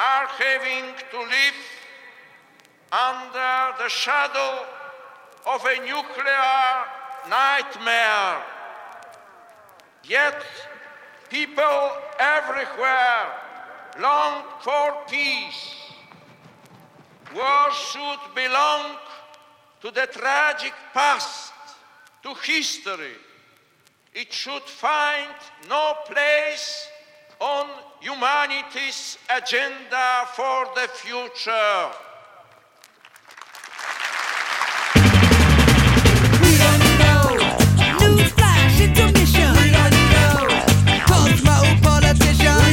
having to live under the shadow of a nuclear nightmare. Yet, people everywhere long for peace. War should belong to the tragic past, to history. It should find no place on humanity's agenda for the future. Newsflash, it's a mission. Cosmopolitician.